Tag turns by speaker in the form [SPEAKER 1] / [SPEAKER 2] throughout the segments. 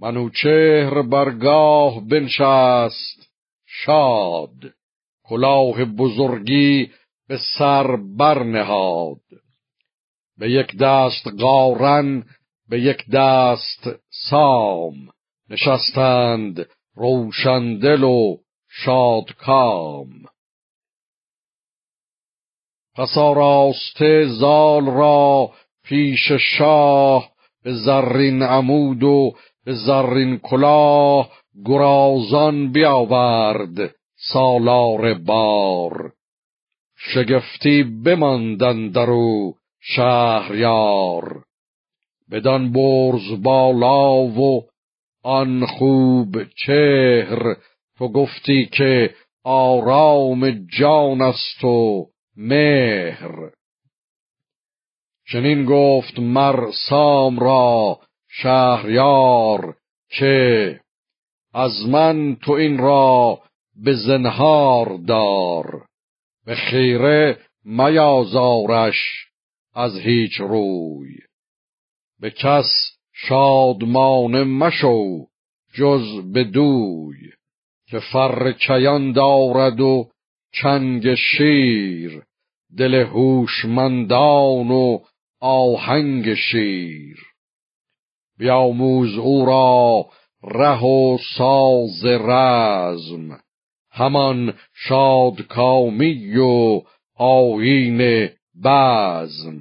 [SPEAKER 1] منوچهر برگاه بنشست. شاد. کلاه بزرگی به سر برنهاد. به یک دست قارن به یک دست سام. نشستند روشندل و شادکام پس آراسته زال را پیش شاه به زرین عمود و به زرین کلاه گرازان بیاورد سالار بار. شگفتی بماندن درو شهریار. بدان برز بالا و آن خوب چهر تو گفتی که آرام جان است و مهر. چنین گفت مر سام را شهریار که از من تو این را به زنهار دار. به خیره میازارش از هیچ روی. به کس شادمان مشو جز به دوی. که فر کیان دارد و چنگ شیر دل هوشمندان و آهنگ شیر. بیاموز او را ره و ساز رزم. همان شادکامی و آیین بزم.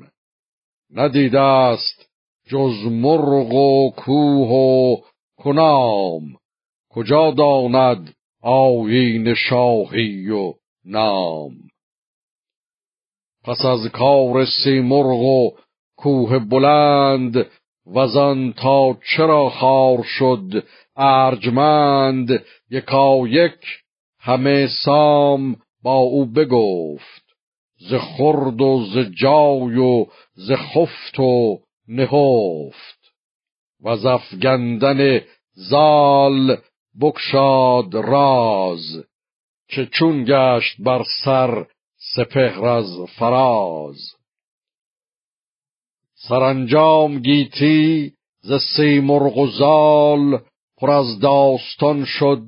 [SPEAKER 1] ندیده است جز مرغ و کوه و کنام. کجا داند آیین شاهی و نام؟ پس از کار سیمرغ و کوه بلند وزان تا چرا خار شد ارجمند؟ یکا یک همه سام با او بگفت ز خرد و ز جای و ز خفت و نهفت. و زفگندن زال بکشاد راز که چون گشت بر سر سپهر از فراز. سرانجام گیتی ز سیمرغ و زال پر از داستان شد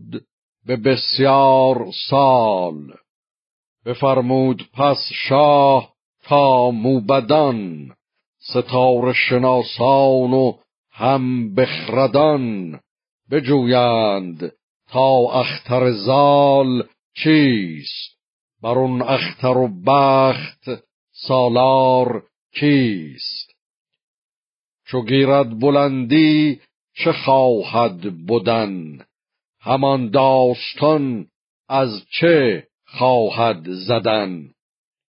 [SPEAKER 1] به بسیار سال. بفرمود پس شاه تا موبدان ستاره شناسان و هم بخردان. بجویند تا اختر زال چیست؟ بر اون اختر و بخت سالار کیست؟ چو گیرد بلندی چه خواهد بودن همان داستان از چه خواهد زدن؟